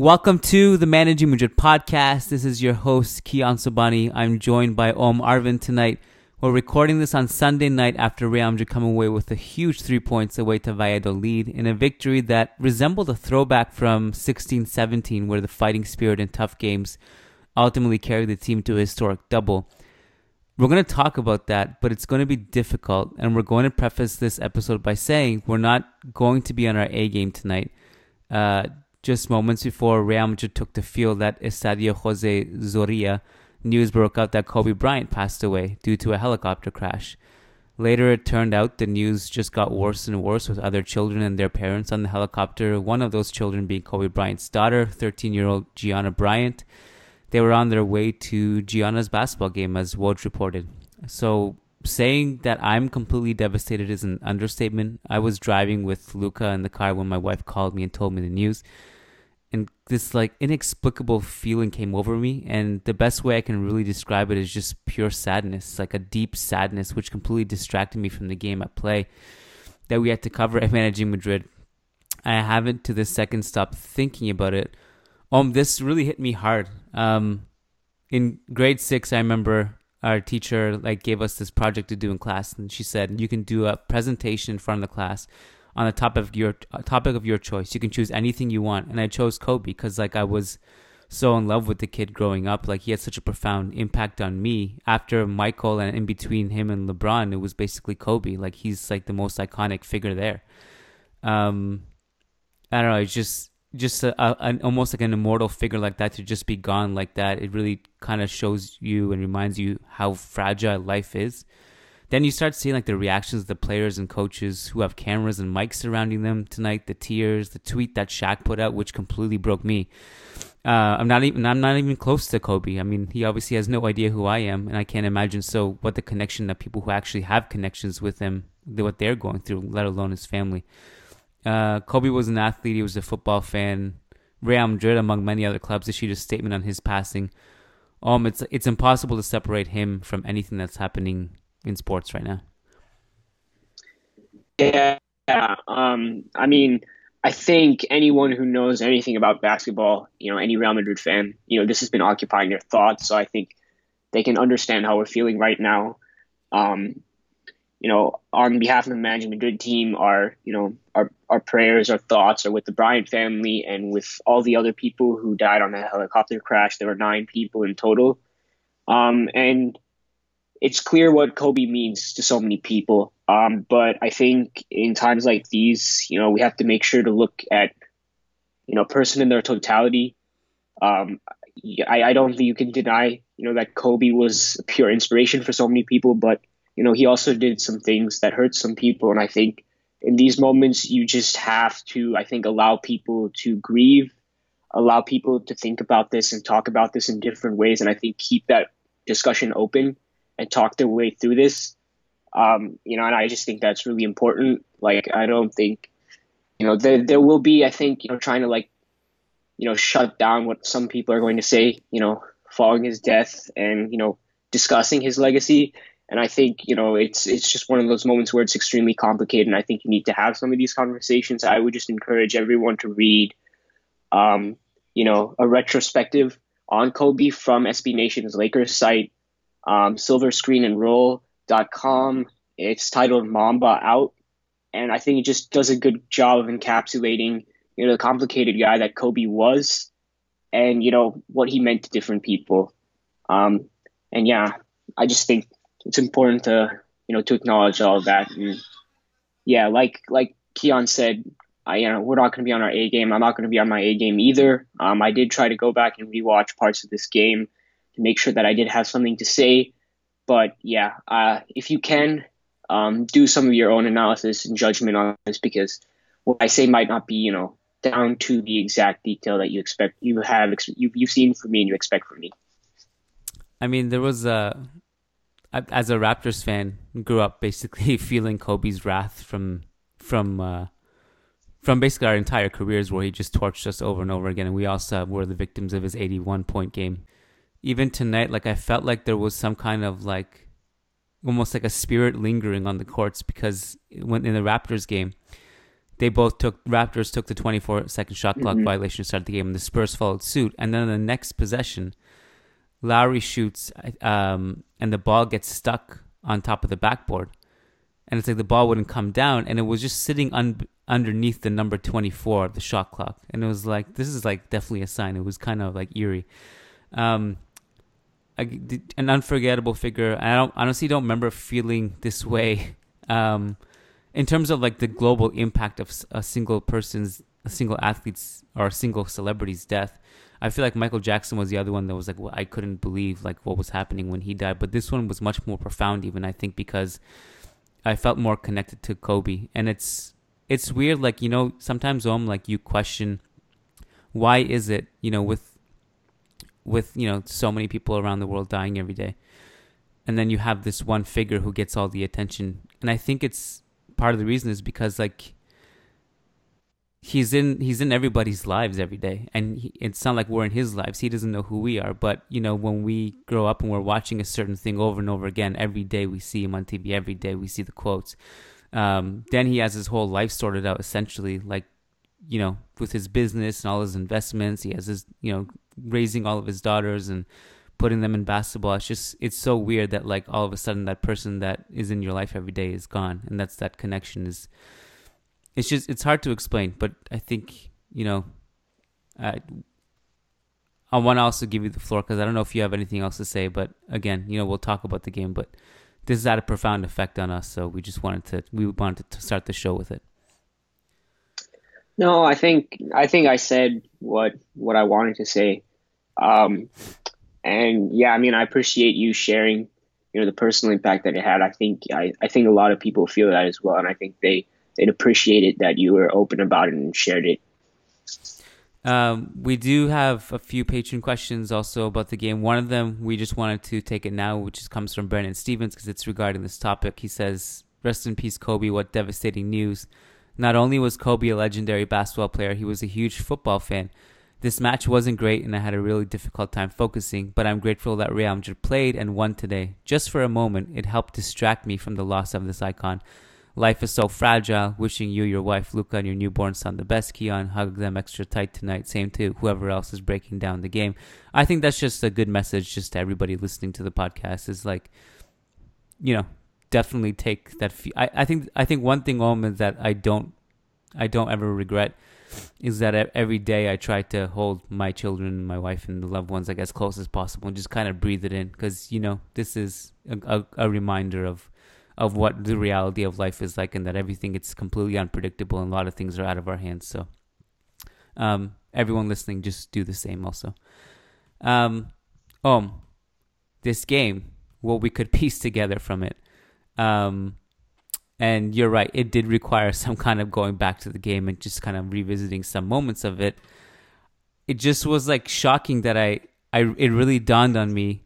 Welcome to the Managing Madrid podcast. This is your host, Kiyan Sobhani. I'm joined by Om Arvind tonight. We're recording this on Sunday night after Real Madrid come away with a huge three points away to Valladolid in a victory that resembled a throwback from 16-17 where the fighting spirit and tough games ultimately carried the team to a historic double. We're going to talk about that, but it's going to be difficult, and we're going to preface this episode by saying we're not going to be on our A game tonight. Uh, just moments before Real Madrid took the field at Estadio Jose Zorrilla, news broke out that Kobe Bryant passed away due to a helicopter crash. Later, it turned out the news just got worse and worse with other children and their parents on the helicopter. One of those children being Kobe Bryant's daughter, 13 year old Gianna Bryant. They were on their way to Gianna's basketball game, as Woj reported. So, saying that I'm completely devastated is an understatement. I was driving with Luca in the car when my wife called me and told me the news and this like inexplicable feeling came over me and the best way i can really describe it is just pure sadness like a deep sadness which completely distracted me from the game at play that we had to cover at managing madrid. I haven't to the second stopped thinking about it. Um this really hit me hard. Um in grade six i remember our teacher like gave us this project to do in class and she said you can do a presentation in front of the class on a topic of your topic of your choice. You can choose anything you want, and I chose Kobe because like I was so in love with the kid growing up. Like he had such a profound impact on me. After Michael and in between him and LeBron, it was basically Kobe. Like he's like the most iconic figure there. Um, I don't know. It's just just a, a, an almost like an immortal figure like that to just be gone like that. It really kind of shows you and reminds you how fragile life is. Then you start seeing like the reactions of the players and coaches who have cameras and mics surrounding them tonight. The tears, the tweet that Shaq put out, which completely broke me. Uh, I'm not even I'm not even close to Kobe. I mean, he obviously has no idea who I am, and I can't imagine so what the connection that people who actually have connections with him, what they're going through, let alone his family. Uh, Kobe was an athlete. He was a football fan. Real Madrid, among many other clubs, issued a statement on his passing. Um, it's it's impossible to separate him from anything that's happening in sports right now? Yeah, um, I mean, I think anyone who knows anything about basketball, you know, any Real Madrid fan, you know, this has been occupying their thoughts. So I think they can understand how we're feeling right now. Um, you know, on behalf of the managing Madrid team, our you know our our prayers, our thoughts are with the Bryant family and with all the other people who died on that helicopter crash. There were nine people in total, um, and it's clear what Kobe means to so many people. Um, but I think in times like these, you know, we have to make sure to look at, you know, person in their totality. Um, I, I don't think you can deny, you know, that Kobe was a pure inspiration for so many people, but, you know, he also did some things that hurt some people. And I think in these moments, you just have to, I think, allow people to grieve, allow people to think about this and talk about this in different ways. And I think keep that discussion open and talk their way through this. Um, you know, and I just think that's really important. Like, I don't think, you know, there, there will be, I think, you know, trying to like, you know, shut down what some people are going to say, you know, following his death and, you know, discussing his legacy. And I think, you know, it's, it's just one of those moments where it's extremely complicated. And I think you need to have some of these conversations. I would just encourage everyone to read, um, you know, a retrospective on Kobe from SB Nation's Lakers site um, silverscreenandroll.com. It's titled Mamba Out, and I think it just does a good job of encapsulating you know the complicated guy that Kobe was, and you know what he meant to different people. Um, and yeah, I just think it's important to you know to acknowledge all of that. And yeah, like like Kiyan said, I, you know, we're not going to be on our A game. I'm not going to be on my A game either. Um, I did try to go back and rewatch parts of this game make sure that I did have something to say. But yeah, uh, if you can, um, do some of your own analysis and judgment on this because what I say might not be, you know, down to the exact detail that you expect you have you've, you've seen from me and you expect from me. I mean, there was a as a Raptors fan, grew up basically feeling Kobe's wrath from from uh, from basically our entire careers, where he just torched us over and over again, and we also were the victims of his 81 point game even tonight, like I felt like there was some kind of like almost like a spirit lingering on the courts because when in the Raptors game, they both took Raptors took the 24 second shot clock Mhm. violation to start the game, and the Spurs followed suit. And then the next possession, Lowry shoots, um, and the ball gets stuck on top of the backboard, and it's like the ball wouldn't come down, and it was just sitting un- underneath the number 24, of the shot clock, and it was like this is like definitely a sign. It was kind of like eerie. Um, an unforgettable figure. I don't honestly don't remember feeling this way. Um, in terms of like the global impact of a single person's, a single athlete's or a single celebrity's death, I feel like Michael Jackson was the other one that was like well, I couldn't believe like what was happening when he died. But this one was much more profound, even I think because I felt more connected to Kobe, and it's it's weird. Like you know, sometimes um like you question why is it you know with with you know so many people around the world dying every day. And then you have this one figure who gets all the attention. And i think it's part of the reason is because like he's in he's in everybody's lives every day. And he, it's not like we're in his lives. He doesn't know who we are. But you know when we grow up and we're watching a certain thing over and over again every day we see him on tv every day we see the quotes. Um, then he has his whole life sorted out essentially like you know with his business and all his investments. He has his you know raising all of his daughters and putting them in basketball it's just it's so weird that like all of a sudden that person that is in your life every day is gone and that's that connection is it's just it's hard to explain but i think you know i i want to also give you the floor because i don't know if you have anything else to say but again you know we'll talk about the game but this has had a profound effect on us so we just wanted to we wanted to start the show with it No, I think I think I said what what I wanted to say. Um, and yeah, I mean, I appreciate you sharing, you know, the personal impact that it had. I think I, I think a lot of people feel that as well, and I think they they'd appreciate it that you were open about it and shared it. Um, we do have a few Patreon questions also about the game. One of them we just wanted to take it now, which comes from Brennan Stevens because it's regarding this topic. He says, "Rest in peace, Kobe. What devastating news! Not only was Kobe a legendary basketball player, he was a huge football fan. This match wasn't great, and I had a really difficult time focusing. But I'm grateful that Real Madrid played and won today. Just for a moment, it helped distract me from the loss of this icon." Life is so fragile. Wishing you, your wife, Luca, and your newborn son the best, Kiyan. Hug them extra tight tonight. Same to whoever else is breaking down the game. I think that's just a good message just to everybody listening to the podcast is like, you know, definitely take that. I, think, I think one thing, Om, is that I don't, I don't ever regret is that every day I try to hold my children, my wife, and the loved ones like as close as possible and just kind of breathe it in. Because, you know, this is a, a, a reminder of, of what the reality of life is like and that everything it's completely unpredictable and a lot of things are out of our hands. So um everyone listening just do the same also. Um um this game what we could piece together from it um and you're right it did require some kind of going back to the game and just kind of revisiting some moments of it. It just was like shocking that i i it really dawned on me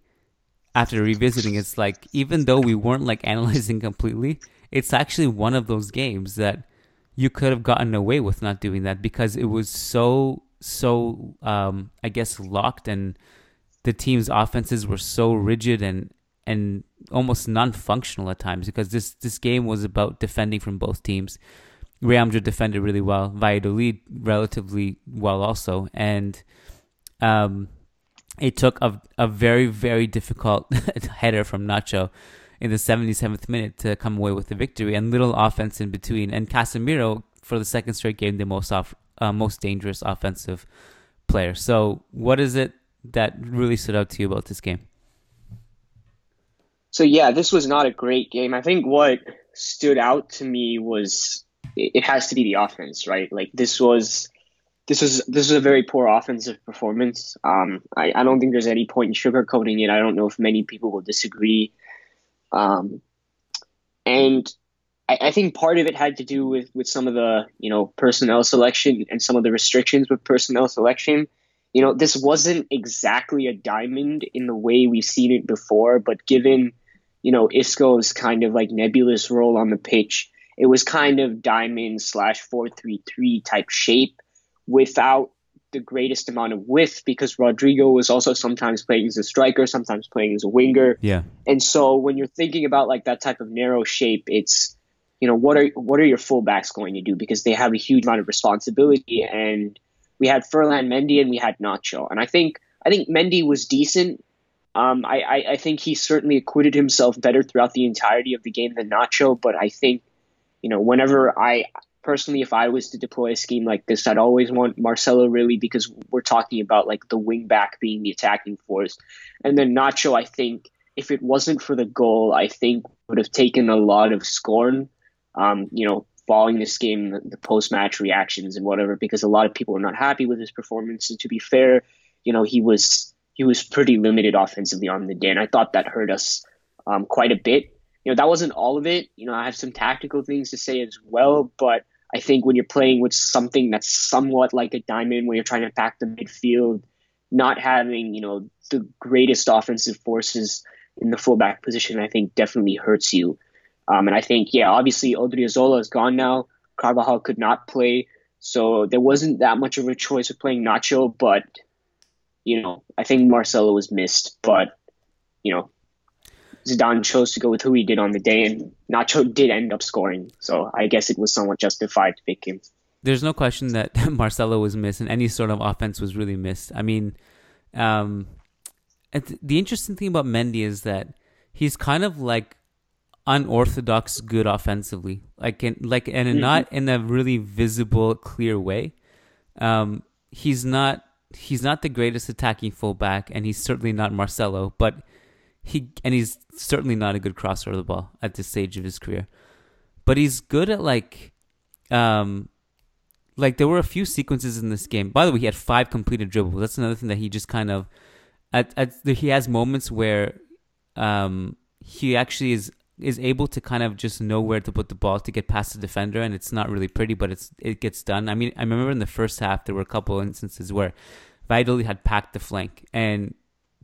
after revisiting, it's like even though we weren't like analyzing completely, it's actually one of those games that you could have gotten away with not doing that because it was so so um, I guess locked and the team's offenses were so rigid and and almost non-functional at times because this this game was about defending from both teams. Real Madrid defended really well, Valladolid relatively well also, and um, it took a, a very, very difficult header from Nacho in the 77th minute to come away with the victory and little offense in between. And Casemiro, for the second straight game, the most off, uh, most dangerous offensive player. So, what is it that really stood out to you about this game? So yeah, this was not a great game. I think what stood out to me was it has to be the offense, right? Like this was this was this was a very poor offensive performance. Um, I, I don't think there's any point in sugarcoating it. I don't know if many people will disagree. Um, and I, I think part of it had to do with with some of the you know personnel selection and some of the restrictions with personnel selection. You know, this wasn't exactly a diamond in the way we've seen it before, but given you know Isco's kind of like nebulous role on the pitch, it was kind of diamond slash four three three type shape without the greatest amount of width because Rodrygo was also sometimes playing as a striker, sometimes playing as a winger. Yeah. And so when you're thinking about like that type of narrow shape, it's you know, what are what are your fullbacks going to do because they have a huge amount of responsibility. And we had Ferland Mendy and we had Nacho, and I think I think Mendy was decent. Um, I, I, I think he certainly acquitted himself better throughout the entirety of the game than Nacho, but I think, you know, whenever I personally, if I was to deploy a scheme like this, I'd always want Marcelo really because we're talking about like the wing back being the attacking force. And then Nacho, I think if it wasn't for the goal, I think would have taken a lot of scorn, um, you know, following this game, the, the post match reactions and whatever, because a lot of people were not happy with his performance. And to be fair, you know, he was he was pretty limited offensively on the day, and I thought that hurt us um, quite a bit. You know, that wasn't all of it. You know, I have some tactical things to say as well, but I think when you're playing with something that's somewhat like a diamond, when you're trying to pack the midfield, not having you know the greatest offensive forces in the fullback position, I think definitely hurts you. Um, and I think, yeah, obviously Odriozola is gone now. Carvajal could not play, so there wasn't that much of a choice of playing Nacho. But you know, I think Marcelo was missed, but you know, Zidane chose to go with who he did on the day, and Nacho did end up scoring. So I guess it was somewhat justified to pick him. There's no question that Marcelo was missed, and any sort of offense was really missed. I mean, um, the interesting thing about Mendy is that he's kind of like unorthodox good offensively, like in like and mm-hmm. not in a really visible, clear way. Um, he's not he's not the greatest attacking fullback, and he's certainly not Marcelo, but he and he's certainly not a good crosser of the ball at this stage of his career. But he's good at like um like there were a few sequences in this game. By the way, he had five completed dribbles. That's another thing that he just kind of at, at he has moments where um he actually is is able to kind of just know where to put the ball to get past the defender and it's not really pretty but it's it gets done. I mean, I remember in the first half there were a couple instances where Valladolid had packed the flank and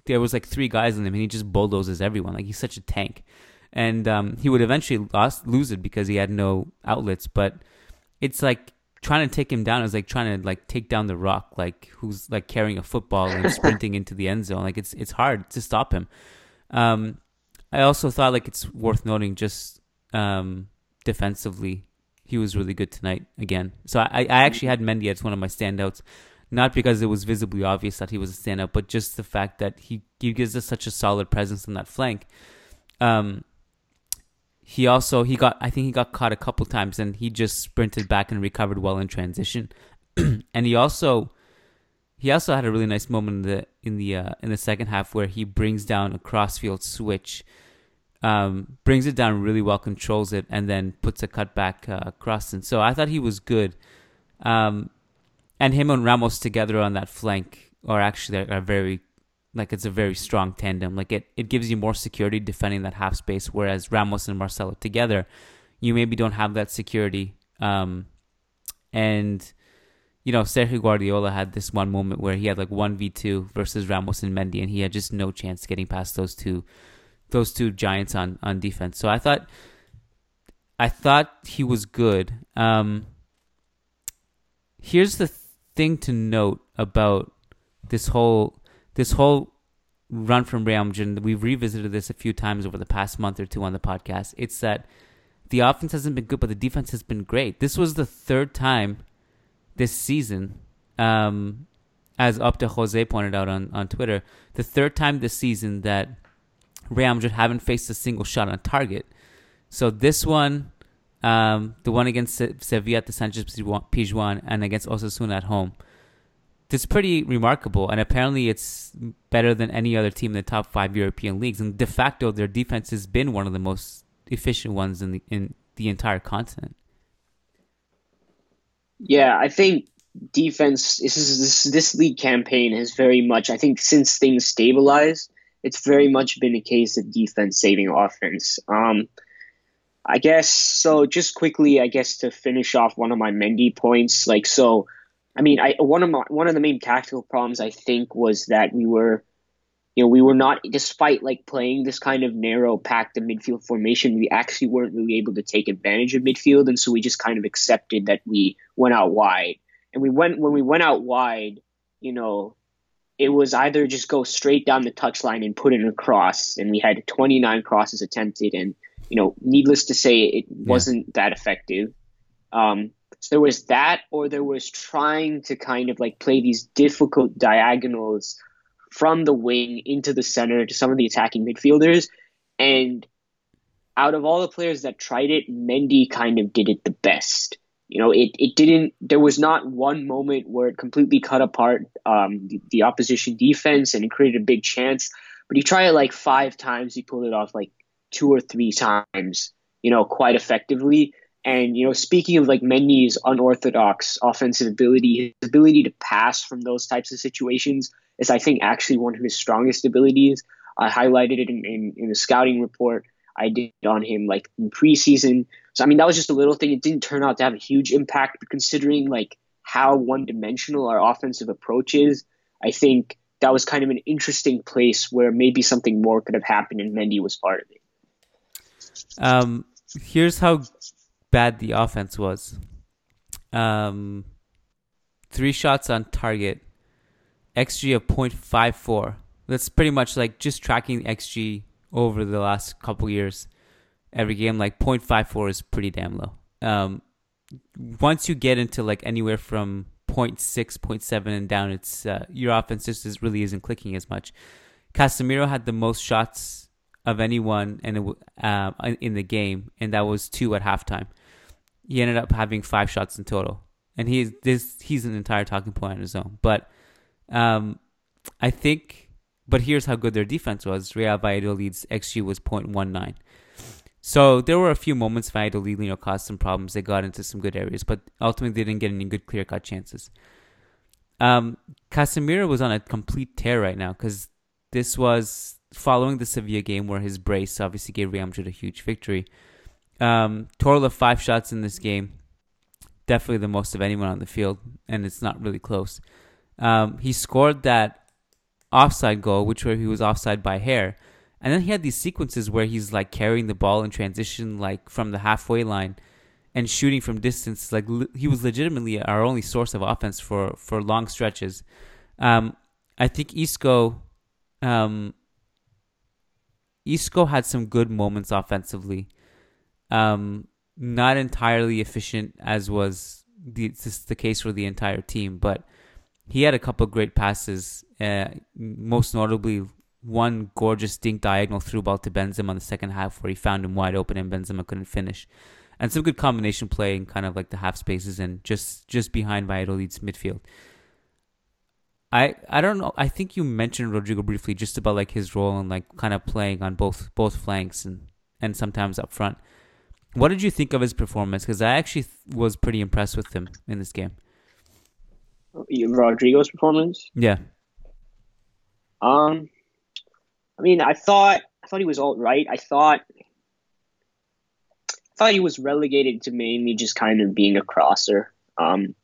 there was like three guys in him, and he just bulldozes everyone. Like he's such a tank, and um, he would eventually lost, lose it because he had no outlets. But it's like trying to take him down is like trying to like take down the rock, like who's like carrying a football and sprinting into the end zone. Like it's it's hard to stop him. Um, I also thought like it's worth noting just um, defensively, he was really good tonight again. So I, I actually had Mendy as one of my standouts not because it was visibly obvious that he was a standout, but just the fact that he, he gives us such a solid presence on that flank. Um, he also he got I think he got caught a couple times and he just sprinted back and recovered well in transition. and he also he also had a really nice moment in the in the uh, in the second half where he brings down a crossfield switch, um, brings it down really well, controls it, and then puts a cutback uh, cross. And so I thought he was good. Um, and him and Ramos together on that flank are actually are very like it's a very strong tandem. Like it, it gives you more security defending that half space, whereas Ramos and Marcelo together, you maybe don't have that security. Um, and you know, Sergio Guardiola had this one moment where he had like one v two versus Ramos and Mendy, and he had just no chance getting past those two, those two giants on on defense. So I thought, I thought he was good. Um, here's the thing to note about this whole this whole run from Real Madrid, we've revisited this a few times over the past month or two on the podcast. It's that the offense hasn't been good, but the defense has been great. This was the third time this season, um, as Opta Jose pointed out on, on Twitter, the third time this season that Real Madrid haven't faced a single shot on target. So this one um, the one against Sevilla at the Sanchez Pizjuan and against Osasuna at home. It's pretty remarkable, and apparently it's better than any other team in the top five European leagues. And de facto, their defense has been one of the most efficient ones in the in the entire continent. Yeah, I think defense. This is this this league campaign has very much. I think since things stabilized, it's very much been a case of defense saving offense. Um, I guess so. Just quickly, I guess to finish off one of my Mendy points, like so. I mean, I one of my one of the main tactical problems I think was that we were, you know, we were not, despite like playing this kind of narrow packed midfield formation, we actually weren't really able to take advantage of midfield, and so we just kind of accepted that we went out wide, and we went when we went out wide, you know, it was either just go straight down the touchline and put in a cross. and we had 29 crosses attempted and you know, needless to say, it wasn't that effective. Um, so there was that, or there was trying to kind of like play these difficult diagonals from the wing into the center to some of the attacking midfielders. And out of all the players that tried it, Mendy kind of did it the best. You know, it, it didn't, there was not one moment where it completely cut apart um, the, the opposition defense and it created a big chance. But he tried it like five times. He pulled it off like two or three times, you know, quite effectively. And, you know, speaking of like Mendy's unorthodox offensive ability, his ability to pass from those types of situations is, I think, actually one of his strongest abilities. I highlighted it in, in, in the scouting report I did on him like in preseason. So, I mean, that was just a little thing. It didn't turn out to have a huge impact, but considering like how one dimensional our offensive approach is, I think that was kind of an interesting place where maybe something more could have happened and Mendy was part of it. Um, here's how bad the offense was. Um, three shots on target, xG of 0.54. That's pretty much like just tracking xG over the last couple years. Every game, like 0.54 is pretty damn low. Um, once you get into like anywhere from 0.6, 0.7 and down, it's uh, your offense just is, really isn't clicking as much. Casemiro had the most shots of anyone in, uh, in the game, and that was two at halftime. He ended up having five shots in total, and he's this he's an entire talking point on his own. But um, I think, but here's how good their defense was. Real Valladolid's xG was 0.19. So there were a few moments Valladolid you know caused some problems. They got into some good areas, but ultimately they didn't get any good clear cut chances. Um, Casemiro was on a complete tear right now because this was following the Sevilla game where his brace obviously gave Real Madrid a huge victory. Um, total of five shots in this game, definitely the most of anyone on the field, and it's not really close. Um, he scored that offside goal, which where he was offside by hair, and then he had these sequences where he's like carrying the ball in transition, like from the halfway line, and shooting from distance. Like he was legitimately our only source of offense for for long stretches. Um, I think Isco um, Isco had some good moments offensively. Um, not entirely efficient as was the, the case for the entire team, but he had a couple great passes. Uh, most notably, one gorgeous dink diagonal through ball to Benzema in the second half, where he found him wide open and Benzema couldn't finish, and some good combination play in kind of like the half spaces and just just behind Valladolid's midfield. I I don't know. I think you mentioned Rodrygo briefly, just about like his role and like kind of playing on both both flanks and and sometimes up front. What did you think of his performance? Because I actually was pretty impressed with him in this game. Rodrygo's performance. Yeah. Um, I mean, I thought I thought he was all right. I thought I thought he was relegated to mainly just kind of being a crosser. Um,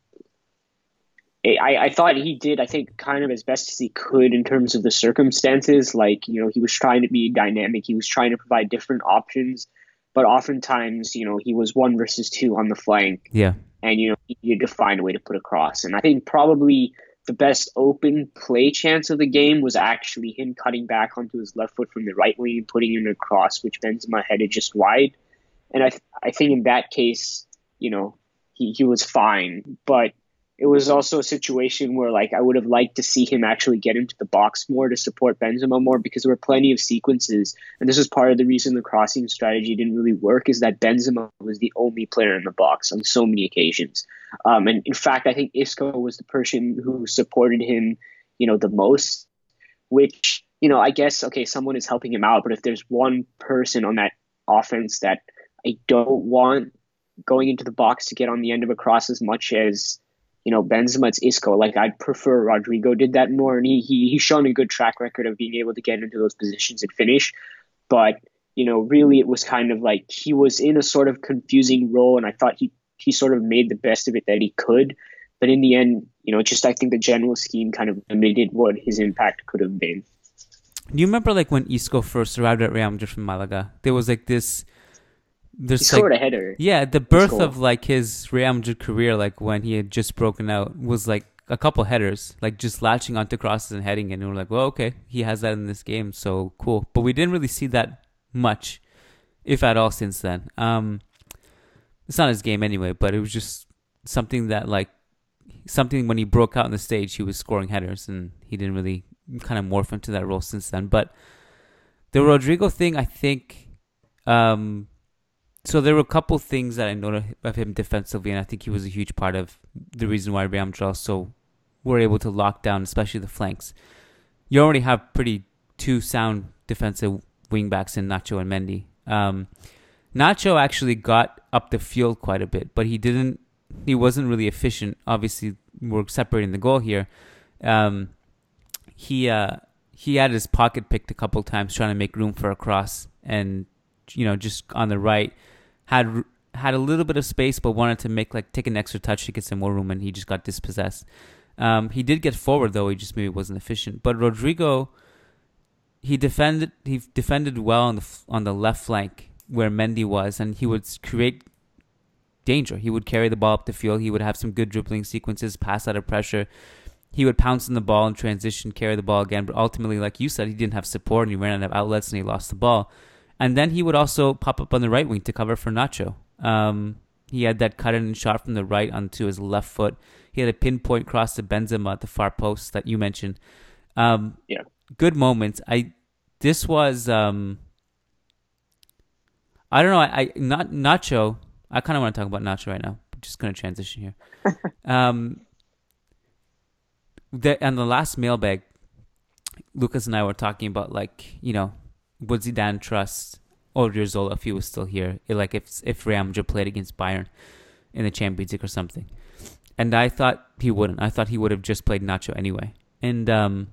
I, I thought he did, I think, kind of as best as he could in terms of the circumstances. Like, you know, he was trying to be dynamic, he was trying to provide different options, but oftentimes, you know, he was one versus two on the flank. Yeah. And, you know, had to find a way to put across. And I think probably the best open play chance of the game was actually him cutting back onto his left foot from the right wing and putting in a cross, which Benzema headed just wide. And I, th- I think in that case, you know, he, he was fine. But it was also a situation where like I would have liked to see him actually get into the box more to support Benzema more because there were plenty of sequences, and this was part of the reason the crossing strategy didn't really work is that Benzema was the only player in the box on so many occasions. Um, and in fact, I think Isco was the person who supported him, you know, the most. Which you know, I guess okay, someone is helping him out, but if there's one person on that offense that I don't want going into the box to get on the end of a cross as much as you know, Benzema, it's Isco. Like I'd prefer Rodrygo did that more, and he, he he's shown a good track record of being able to get into those positions and finish. But you know, really, it was kind of like he was in a sort of confusing role, and I thought he he sort of made the best of it that he could. But in the end, you know, just I think the general scheme kind of limited what his impact could have been. Do you remember like when Isco first arrived at Real Madrid from Malaga? There was like this there's he scored like, a header. Yeah, the birth of like his Real Madrid career, like when he had just broken out, was like a couple headers, like just latching onto crosses and heading, and we are like, well, okay, he has that in this game, so cool. But we didn't really see that much if at all, since then. Um, it's not his game anyway, but it was just something that like something when he broke out on the stage, he was scoring headers, and he didn't really kind of morph into that role since then. But the Rodrygo thing, I think. Um, so there were a couple things that I noted of him defensively, and I think he was a huge part of the reason why Real Madrid also were able to lock down, especially the flanks. You already have pretty two sound defensive wingbacks in Nacho and Mendy. Um, Nacho actually got up the field quite a bit, but he didn't. He wasn't really efficient. Obviously, we're separating the goal here. Um, he uh, he had his pocket picked a couple times trying to make room for a cross, and you know just on the right had had a little bit of space, but wanted to make like take an extra touch to get some more room, and he just got dispossessed. Um, he did get forward though; he just maybe wasn't efficient. But Rodrygo, he defended he defended well on the on the left flank where Mendy was, and he would create danger. He would carry the ball up the field. He would have some good dribbling sequences, pass out of pressure. He would pounce on the ball and transition, carry the ball again. But ultimately, like you said, he didn't have support and he ran out of outlets and he lost the ball. And then he would also pop up on the right wing to cover for Nacho. Um, he had that cut in shot from the right onto his left foot. He had a pinpoint cross to Benzema at the far post that you mentioned. Um, yeah, good moments. I this was um, I don't know. I, I not Nacho. I kind of want to talk about Nacho right now. I'm just gonna transition here. um, the and the last mailbag, Lucas and I were talking about like you know would Zidane trust Odriozola if he was still here? Like if if Real Madrid played against Bayern in the Champions League or something. And I thought he wouldn't. I thought he would have just played Nacho anyway. And um,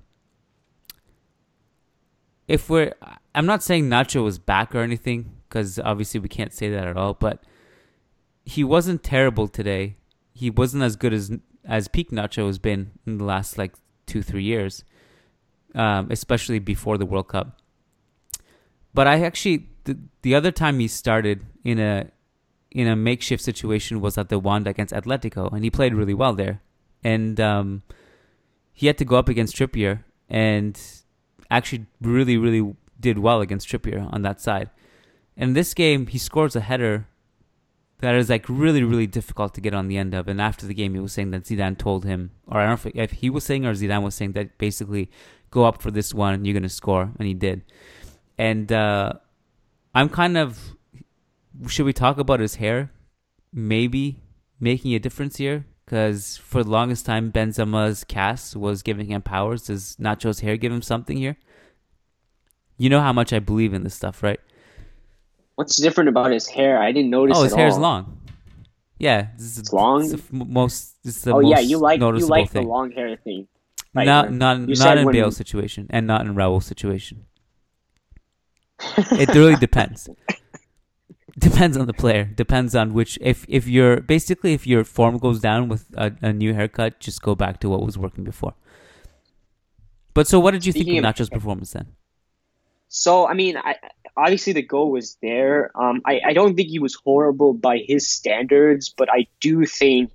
if we're, I'm not saying Nacho was back or anything because obviously we can't say that at all. But he wasn't terrible today. He wasn't as good as as peak Nacho has been in the last like two three years, um, especially before the World Cup. But I actually the, the other time he started in a in a makeshift situation was at the Wanda against Atletico, and he played really well there. And um, he had to go up against Trippier, and actually really really did well against Trippier on that side. And this game, he scores a header that is like really really difficult to get on the end of. And after the game, he was saying that Zidane told him, or I don't know if, he was saying or Zidane was saying that basically go up for this one, you're gonna score, and he did and uh, I'm kind of. Should we talk about his hair? Maybe making a difference here, because for the longest time, Benzema's cast was giving him powers. Does Nacho's hair give him something here? You know how much I believe in this stuff, right? What's different about his hair? I didn't notice. Oh, his hair's long. Yeah, this it's long. It's the most. It's oh most yeah, you like you like thing. the long hair thing. Right, not not not in Bale's situation, and not in Raul's situation it really depends. depends on the player. Depends on which. If if you're basically if your form goes down with a, a new haircut, just go back to what was working before. But so, what did you Speaking think of Nacho's performance then? So I mean, I, obviously the goal was there. Um, I I don't think he was horrible by his standards, but I do think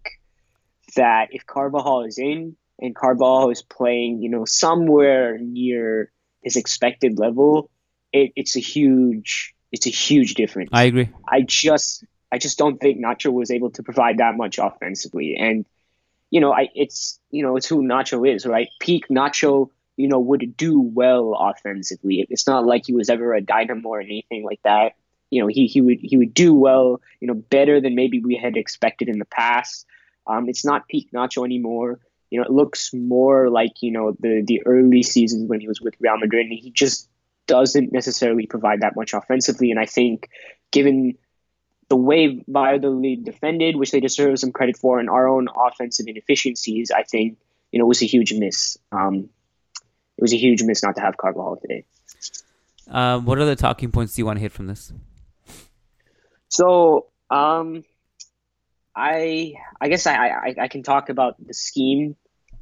that if Carvajal is in and Carvajal is playing, you know, somewhere near his expected level, it, it's a huge it's a huge difference. I agree. I just I just don't think Nacho was able to provide that much offensively, and you know, I it's you know it's who Nacho is, right? Peak Nacho, you know, would do well offensively. It's not like he was ever a dynamo or anything like that. You know, he he would he would do well, you know, better than maybe we had expected in the past. Um, it's not peak Nacho anymore. You know, it looks more like you know the the early seasons when he was with Real Madrid. And he just doesn't necessarily provide that much offensively. And I think, given the way Valladolid defended, which they deserve some credit for, and our own offensive inefficiencies, I think you know it was a huge miss. Um, it was a huge miss not to have Carvajal today. Uh, what other talking points do you want to hit from this? So, um, I I guess I, I, I can talk about the scheme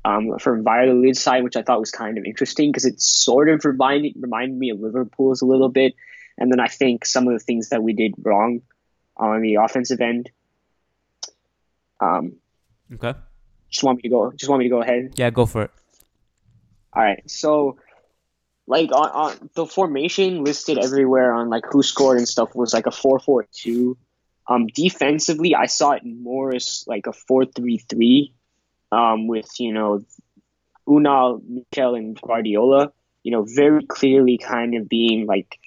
um, from Valladolid's side, which I thought was kind of interesting because it sort of reminded reminded me of Liverpool's a little bit. And then I think some of the things that we did wrong on the offensive end. Um, okay. Just want me to go. Just want me to go ahead. Yeah, go for it. All right. So like on, on the formation listed everywhere on like who scored and stuff was like a four four two. Um, defensively, I saw it more as like a four three three, um, with you know, Unal, Mikel, and Guardiola. You know, very clearly kind of being like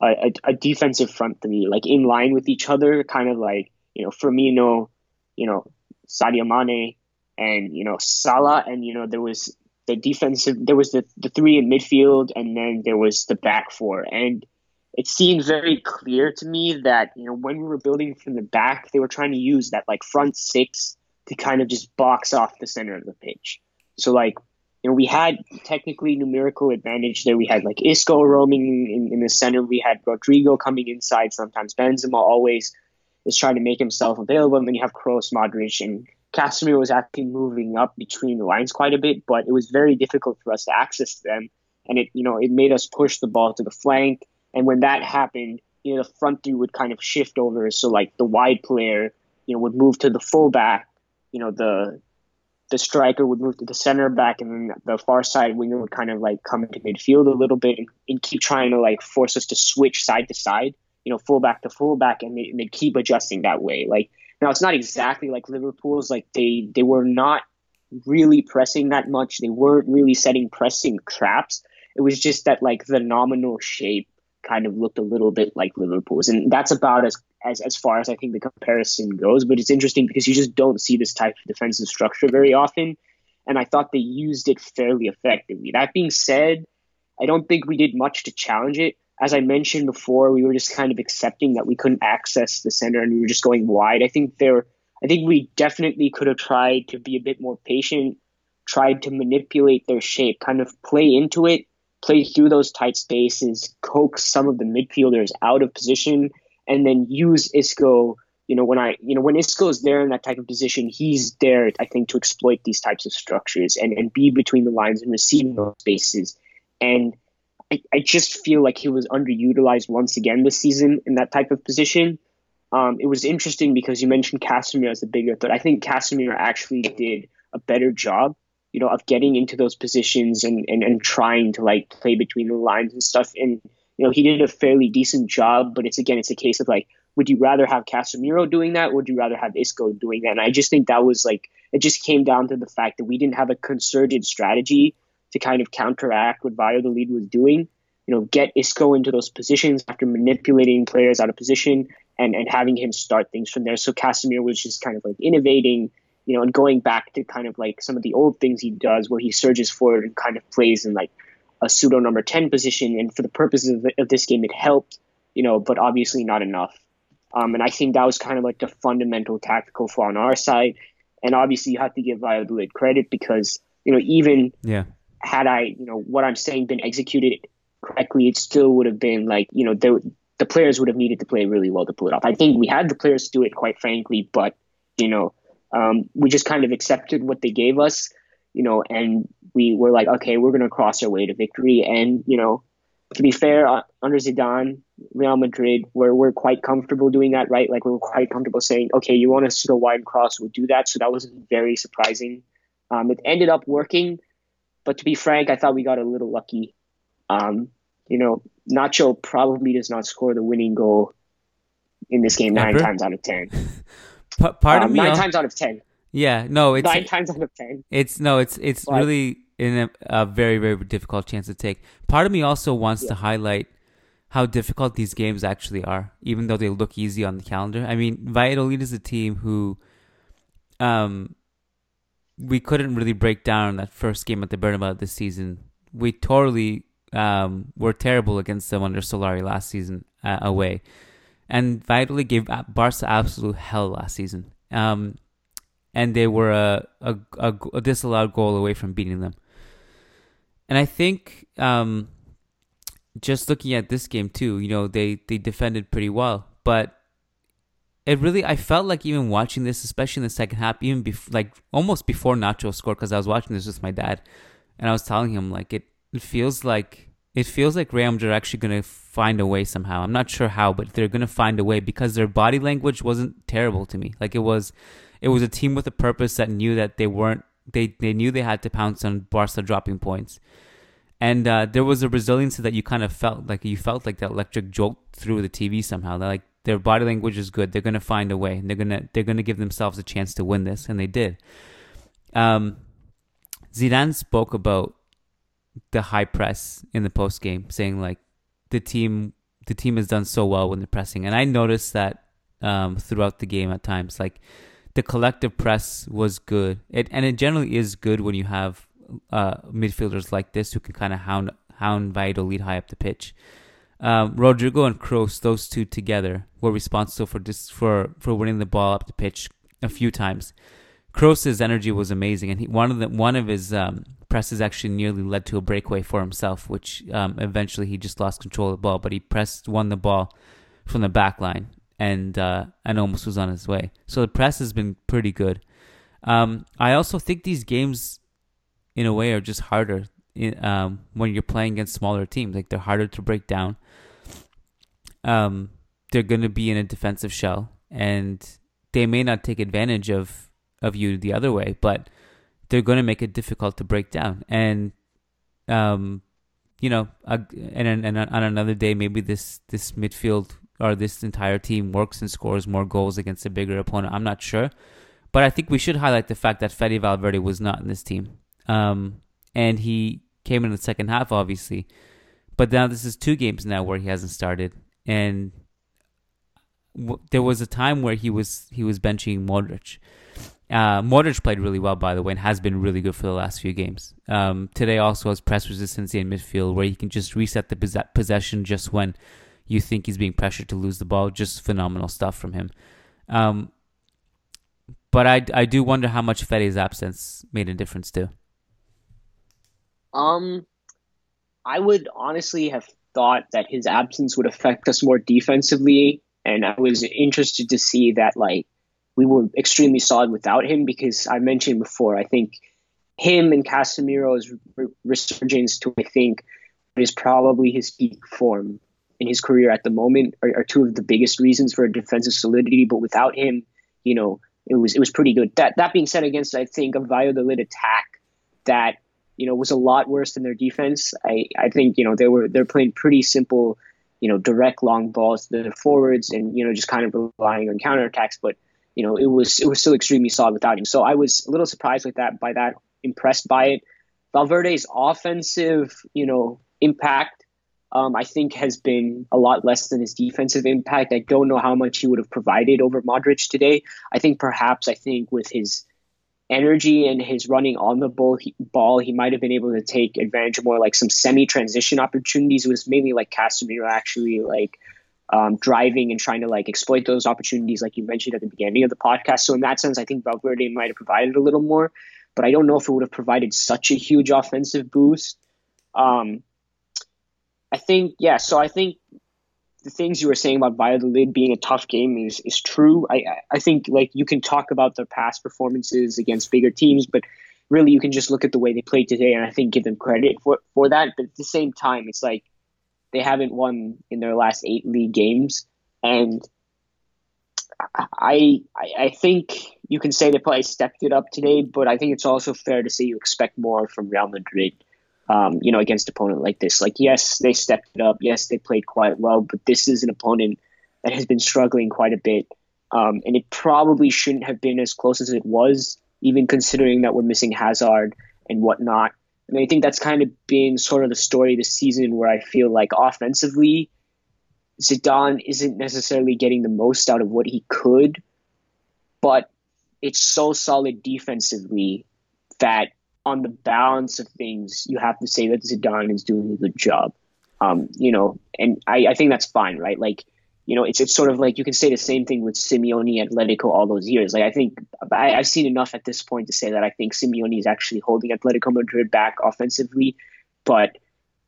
a, a, defensive front three, like in line with each other, kind of like you know Firmino, you know Sadio Mane, and you know Salah, and you know there was the defensive, there was the the three in midfield, and then there was the back four, and it seemed very clear to me that you know when we were building from the back, they were trying to use that like front six to kind of just box off the center of the pitch. So like you know, we had technically numerical advantage there. We had like Isco roaming in, in the center. We had Rodrygo coming inside. Sometimes Benzema always is trying to make himself available. And then you have Kroos, Modric, and Casemiro was actually moving up between the lines quite a bit, but it was very difficult for us to access them. And it, you know, it made us push the ball to the flank. And when that happened, you know, the front three would kind of shift over. So like the wide player, you know, would move to the fullback. You know, the the striker would move to the center back, and then the far side winger would kind of like come into midfield a little bit and, and keep trying to like force us to switch side to side, you know, full back to fullback, and they, and they keep adjusting that way. Like now, it's not exactly like Liverpool's. Like they they were not really pressing that much. They weren't really setting pressing traps. It was just that like the nominal shape kind of looked a little bit like Liverpool's, and that's about as as as far as I think the comparison goes. But it's interesting because you just don't see this type of defensive structure very often, and I thought they used it fairly effectively. That being said, I don't think we did much to challenge it. As I mentioned before, we were just kind of accepting that we couldn't access the center and we were just going wide. I think there, I think we definitely could have tried to be a bit more patient, tried to manipulate their shape, kind of play into it, play through those tight spaces, coax some of the midfielders out of position, and then use Isco. You know, when I, you know, when Isco is there in that type of position, he's there, I think, to exploit these types of structures and, and be between the lines and receive those spaces. And I, I just feel like he was underutilized once again this season in that type of position. Um, it was interesting because you mentioned Casemiro as the bigger threat. I think Casemiro actually did a better job, you know, of getting into those positions and, and, and trying to like play between the lines and stuff. And you know, he did a fairly decent job, but it's again, it's a case of like, would you rather have Casemiro doing that, or would you rather have Isco doing that? And I just think that was like, it just came down to the fact that we didn't have a concerted strategy to kind of counteract what Valladolid was doing. You know, get Isco into those positions after manipulating players out of position and, and having him start things from there. So Casemiro was just kind of like innovating, you know, and going back to kind of like some of the old things he does where he surges forward and kind of plays in like a pseudo number 10 position. And for the purposes of, of this game, it helped, you know, but obviously not enough. Um, and I think that was kind of like the fundamental tactical flaw on our side. And obviously, you have to give Valladolid credit because, you know, even yeah. had I, you know, what I'm saying been executed correctly, it still would have been like, you know, the, the players would have needed to play really well to pull it off. I think we had the players do it, quite frankly, but, you know, um, we just kind of accepted what they gave us you know, and we were like, okay, we're going to cross our way to victory. And, you know, to be fair, uh, under Zidane, Real Madrid, where we're quite comfortable doing that, right? Like we're quite comfortable saying, okay, you want us to go wide and cross, we'll do that. So that was very surprising. Um, it ended up working, but to be frank, I thought we got a little lucky. Um, you know, Nacho probably does not score the winning goal in this game nine times out of ten. Part um, of me, nine times out of ten. Yeah, no, it's nine times out of ten. It's no, it's it's but, really in a, a, very very difficult chance to take. Part of me also wants yeah. to highlight how difficult these games actually are, even though they look easy on the calendar. I mean, Valladolid is a team who, um, we couldn't really break down that first game at the Bernabeu this season. We totally um were terrible against them under Solari last season uh, away, and Valladolid gave Barca absolute hell last season. Um, and they were a, a, a, a disallowed goal away from beating them. And I think um, just looking at this game too, you know, they, they defended pretty well, but it really I felt like even watching this, especially in the second half, even bef- like almost before Nacho scored, because I was watching this with my dad, and I was telling him like it, it feels like it feels like Madrid are actually gonna find a way somehow. I'm not sure how, but they're gonna find a way because their body language wasn't terrible to me. Like it was it was a team with a purpose that knew that they weren't they they knew they had to pounce on Barca dropping points. and uh, there was a resiliency that you kind of felt like you felt like that electric jolt through the TV somehow. Like their body language is good. They're gonna find a way. And they're gonna they're gonna give themselves a chance to win this, and they did. Um, Zidane spoke about the high press in the post game, saying like the team the team has done so well when they're pressing, and I noticed that um, throughout the game at times, like the collective press was good. It and it generally is good when you have uh, midfielders like this who can kind of hound hound Valladolid high up the pitch. Um, Rodrygo and Kroos, those two together, were responsible for this for for winning the ball up the pitch a few times. Kroos's energy was amazing, and he, one of the one of his um, presses actually nearly led to a breakaway for himself, which um, eventually he just lost control of the ball. But he pressed won the ball from the back line and uh, and almost was on his way. So the press has been pretty good. Um, I also think these games, in a way, are just harder um, when you're playing against smaller teams. Like they're harder to break down. Um, they're going to be in a defensive shell, and they may not take advantage of of you the other way, but they're going to make it difficult to break down. And um, you know, uh, and, and on another day, maybe this this midfield or this entire team works and scores more goals against a bigger opponent. I'm not sure, but I think we should highlight the fact that Fede Valverde was not in this team, um, and he came in the second half, obviously. But now this is two games now where he hasn't started, and w- there was a time where he was he was benching Modric. Uh, Modric played really well, by the way, and has been really good for the last few games. Um, today also has press resistance in midfield, where he can just reset the pos- possession just when you think he's being pressured to lose the ball. Just phenomenal stuff from him. Um, but I, I do wonder how much Fede's absence made a difference too. Um, I would honestly have thought that his absence would affect us more defensively, and I was interested to see that like we were extremely solid without him because I mentioned before I think him and Casemiro's resurgence to I think is probably his peak form in his career at the moment are, are two of the biggest reasons for defensive solidity. But without him, you know, it was it was pretty good. That that being said, against I think a Valladolid attack that you know was a lot worse than their defense. I I think you know they were they're playing pretty simple, you know, direct long balls to the forwards and you know just kind of relying on counterattacks. But you know it was it was still extremely solid without him. So I was a little surprised with that by that, impressed by it. Valverde's offensive, you know, impact um, I think has been a lot less than his defensive impact. I don't know how much he would have provided over Modric today. I think perhaps I think with his energy and his running on the ball, he, ball, he might have been able to take advantage of more like some semi-transition opportunities. It was mainly like Casemiro actually like um, driving and trying to like exploit those opportunities, like you mentioned at the beginning of the podcast. So in that sense, I think Valverde might have provided a little more, but I don't know if it would have provided such a huge offensive boost. Um, I think yeah. So I think the things you were saying about Valladolid being a tough game is is true. I I think like you can talk about their past performances against bigger teams, but really you can just look at the way they played today, and I think give them credit for for that. But at the same time, it's like they haven't won in their last eight league games, and I I think you can say they probably stepped it up today, but I think it's also fair to say you expect more from Real Madrid um, you know, against opponent like this. Like, yes, they stepped it up. Yes, they played quite well, but this is an opponent that has been struggling quite a bit. Um, and it probably shouldn't have been as close as it was, even considering that we're missing Hazard and whatnot. And I think that's kind of been sort of the story this season where I feel like offensively, Zidane isn't necessarily getting the most out of what he could, but it's so solid defensively that on the balance of things, you have to say that Zidane is doing a good job. Um, you know, and I, I think that's fine, right? Like, you know, it's it's sort of like you can say the same thing with Simeone Atletico all those years. Like, I think I, I've seen enough at this point to say that I think Simeone is actually holding Atletico Madrid back offensively, but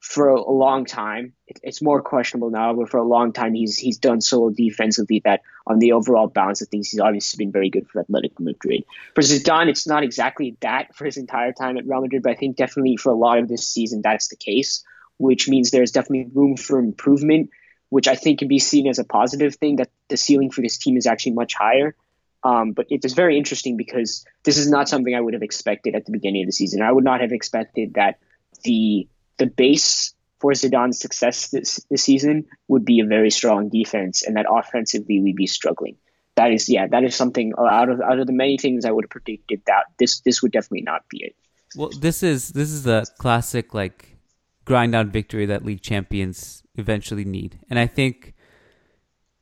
for a long time. it's more questionable now, but for a long time he's he's done so defensively that on the overall balance of things, he's obviously been very good for Atletico Madrid. For Zidane, it's not exactly that for his entire time at Real Madrid, but I think definitely for a lot of this season that's the case, which means there's definitely room for improvement, which I think can be seen as a positive thing that the ceiling for this team is actually much higher. Um, but it is very interesting because this is not something I would have expected at the beginning of the season. I would not have expected that the the base for Zidane's success this, this season would be a very strong defense, and that offensively we'd be struggling. That is, yeah, that is something uh, out of out of the many things I would have predicted that this this would definitely not be it. Well, this is this is the classic like grind out victory that league champions eventually need, and I think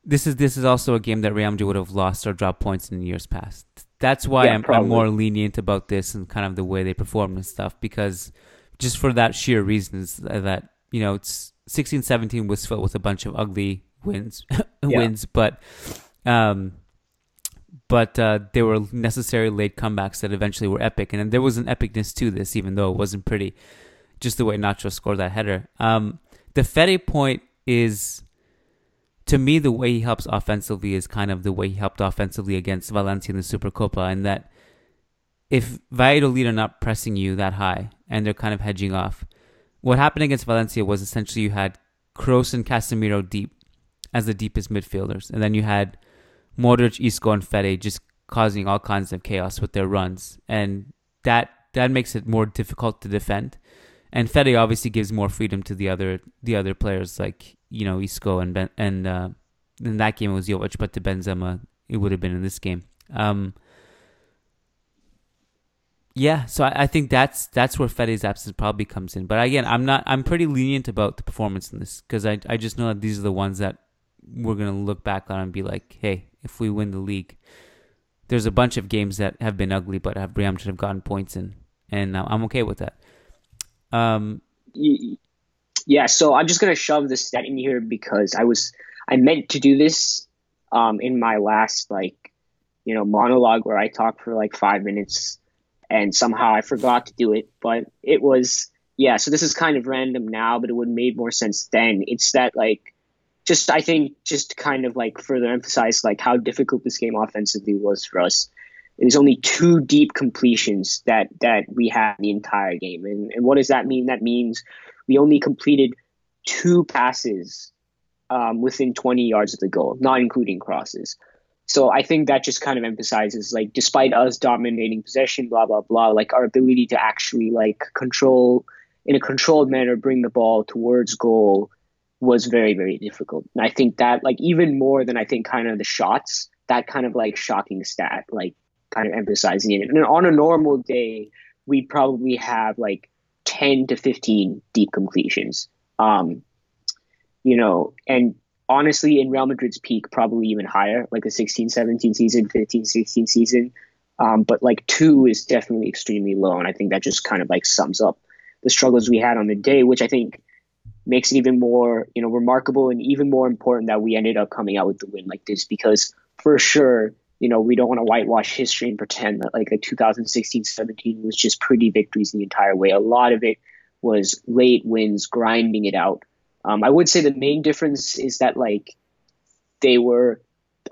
this is this is also a game that Real Madrid would have lost or dropped points in years past. That's why yeah, I'm, I'm, more lenient about this and kind of the way they perform and stuff because just for that sheer reasons that you know it's 16 17 was filled with a bunch of ugly wins wins but um but uh, they were necessary late comebacks that eventually were epic. And there was an epicness to this even though it wasn't pretty just the way Nacho scored that header. Um the Fede point is to me, the way he helps offensively is kind of the way he helped offensively against Valencia in the Supercopa, and that if Valladolid are not pressing you that high and they're kind of hedging off, what happened against Valencia was essentially you had Kroos and Casemiro deep as the deepest midfielders, and then you had Modric, Isco, and Fede just causing all kinds of chaos with their runs, and that that makes it more difficult to defend. And Fede obviously gives more freedom to the other the other players like you know Isco and ben, and uh, in that game it was Jovic, but to Benzema it would have been in this game. Um, yeah, so I, I, think that's that's where Fede's absence probably comes in. But again, I'm not. I'm pretty lenient about the performance in this because I I just know that these are the ones that we're gonna look back on and be like, hey, if we win the league, there's a bunch of games that have been ugly, but have Real have gotten points in, and I'm okay with that. Um, yeah, so I'm just gonna shove this stat in here because I was I meant to do this um, in my last like you know monologue where I talked for like five minutes and somehow I forgot to do it. But it was yeah. So this is kind of random now, but it would have made more sense then. It's that like just I think just kind of like further emphasize like how difficult this game offensively was for us. There's only two deep completions that that we had the entire game, and, and what does that mean? That means we only completed two passes um, within 20 yards of the goal, not including crosses. So I think that just kind of emphasizes like despite us dominating possession, blah blah blah, like our ability to actually like control in a controlled manner, bring the ball towards goal was very very difficult. And I think that like even more than I think kind of the shots, that kind of like shocking stat, like kind of emphasizing it. And on a normal day, we probably have like 10 to 15 deep completions. Um, you know, and honestly, in Real Madrid's peak, probably even higher, like the 16 17 season, 15 16 season. Um, but like two is definitely extremely low. And I think that just kind of like sums up the struggles we had on the day, which I think makes it even more, you know, remarkable and even more important that we ended up coming out with the win like this because for sure you know, we don't want to whitewash history and pretend that like the 2016 17 was just pretty victories the entire way. A lot of it was late wins, grinding it out. Um, I would say the main difference is that like they were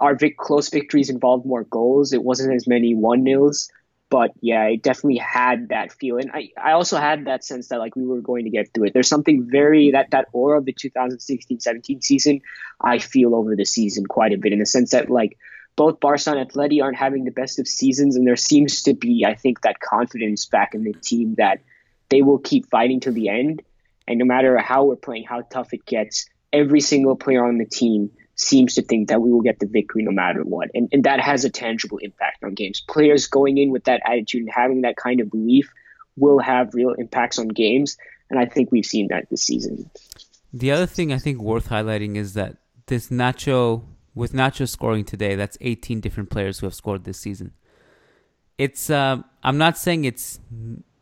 our vic- close victories involved more goals. It wasn't as many one nils, but yeah, it definitely had that feel. And I, I also had that sense that like we were going to get through it. There's something very that that aura of the 2016-17 season I feel over the season quite a bit in the sense that like both Barca and Atleti aren't having the best of seasons, and there seems to be, I think, that confidence back in the team that they will keep fighting to the end. And no matter how we're playing, how tough it gets, every single player on the team seems to think that we will get the victory no matter what. And, and that has a tangible impact on games. Players going in with that attitude and having that kind of belief will have real impacts on games. And I think we've seen that this season. The other thing I think worth highlighting is that this Nacho with Nacho scoring today, that's 18 different players who have scored this season. It's uh, I'm not saying it's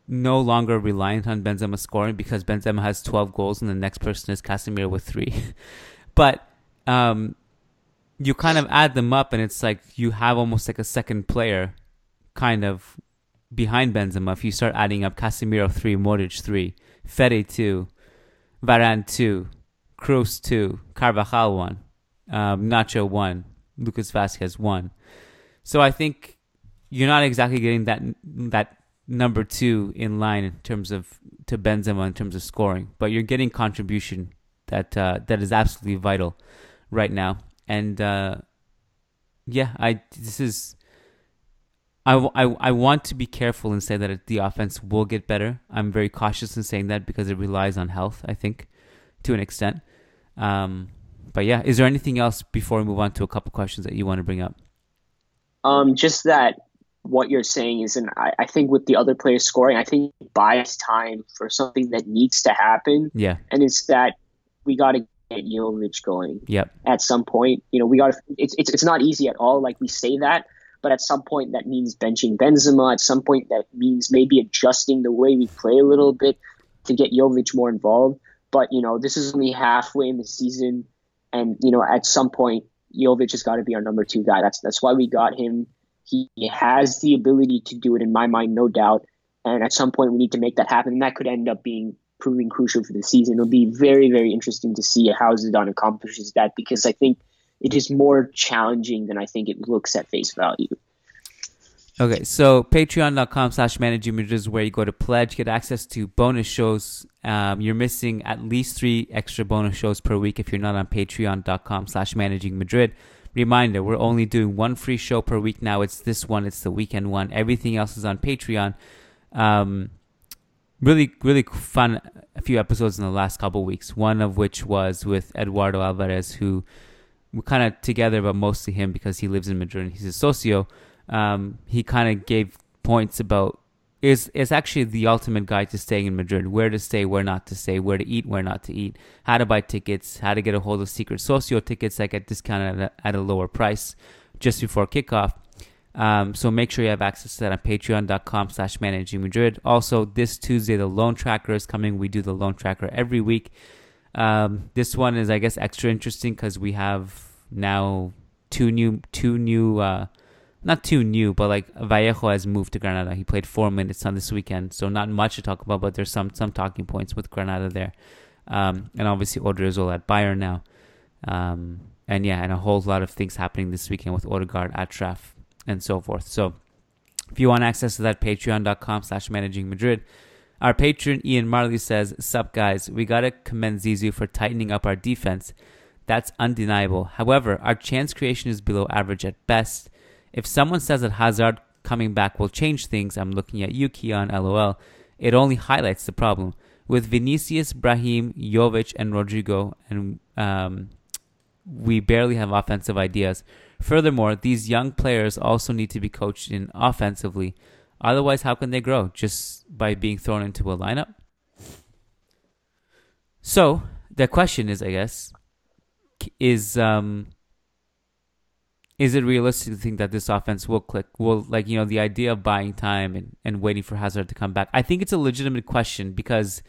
no longer reliant on Benzema scoring because Benzema has 12 goals and the next person is Casemiro with three, but um, you kind of add them up and it's like you have almost like a second player, kind of behind Benzema. If you start adding up Casemiro three, Modric three, Fede two, Varane two, Kroos two, Carvajal one um, Nacho one, Lucas Vázquez one. So I think you're not exactly getting that that number two in line in terms of to Benzema in terms of scoring, but you're getting contribution that uh, that is absolutely vital right now. And uh, yeah, I this is I, I, I want to be careful and say that the offense will get better. I'm very cautious in saying that because it relies on health, I think, to an extent. Um, but yeah, is there anything else before we move on to a couple questions that you want to bring up? Um, just that what you're saying is, and I, I think with the other players scoring, I think buys time for something that needs to happen. Yeah. And it's that we got to get Jovic going. Yep. At some point, you know, we got to. It's, it's it's not easy at all. Like we say that, but at some point that means benching Benzema. At some point that means maybe adjusting the way we play a little bit to get Jovic more involved. But you know, this is only halfway in the season, and you know, at some point, Jovic has got to be our number two guy. That's that's why we got him. He has the ability to do it, in my mind, no doubt. And at some point, we need to make that happen. And that could end up being proving crucial for the season. It'll be very, very interesting to see how Zidane accomplishes that because I think it is more challenging than I think it looks at face value. Okay, so patreon.com slash managing is where you go to pledge, get access to bonus shows. Um, you're missing at least three extra bonus shows per week if you're not on patreon.com slash managing Madrid. Reminder, we're only doing one free show per week now. It's this one, it's the weekend one. Everything else is on Patreon. Um, really, really fun a few episodes in the last couple weeks, one of which was with Eduardo Alvarez, who we're kind of together, but mostly him because he lives in Madrid and he's a socio um, he kind of gave points about is is actually the ultimate guide to staying in Madrid. Where to stay, where not to stay, where to eat, where not to eat, how to buy tickets, how to get a hold of secret socio tickets that get discounted at a, at a lower price just before kickoff. Um, so make sure you have access to that on patreon.com slash managing Madrid. Also, this Tuesday, the loan tracker is coming. We do the loan tracker every week. Um, this one is, I guess, extra interesting because we have now two new, two new, uh, not too new, but like Vallejo has moved to Granada. He played four minutes on this weekend, so not much to talk about, but there's some some talking points with Granada there, um, and obviously Odriozola at Bayern now, um, and yeah, and a whole lot of things happening this weekend with Odegaard at Traff and so forth. So if you want access to that, Patreon.com/slash Managing Madrid. Our patron Ian Marley says, "Sup guys, we gotta commend Zizou for tightening up our defense." That's undeniable. However, our chance creation is below average at best. If someone says that Hazard coming back will change things, I'm looking at you, Kiyan, lol. It only highlights the problem. With Vinicius, Brahim, Jovic, and Rodrygo, and um, we barely have offensive ideas. Furthermore, these young players also need to be coached in offensively. Otherwise, how can they grow? Just by being thrown into a lineup? So, the question is, I guess, is um, is it realistic to think that this offense will click? Will like you know the idea of buying time and, and waiting for Hazard to come back? I think it's a legitimate question because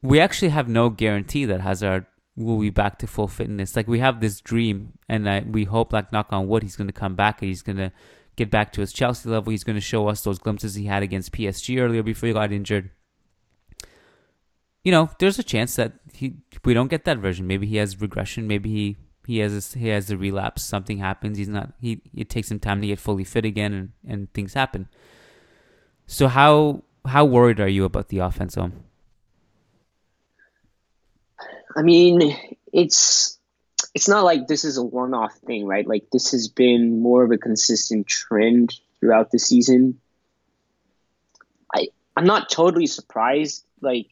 we actually have no guarantee that Hazard will be back to full fitness. Like we have this dream, and I, we hope, like knock on wood, he's going to come back and he's going to get back to his Chelsea level. He's going to show us those glimpses he had against PSG earlier before he got injured. You know, there's a chance that he we don't get that version. Maybe he has regression. Maybe he he has a, he has a relapse. Something happens. He's not. He it takes him time to get fully fit again, and, and things happen. So how how worried are you about the offense, Om? I mean, it's it's not like this is a one-off thing, right? Like this has been more of a consistent trend throughout the season. I I'm not totally surprised. Like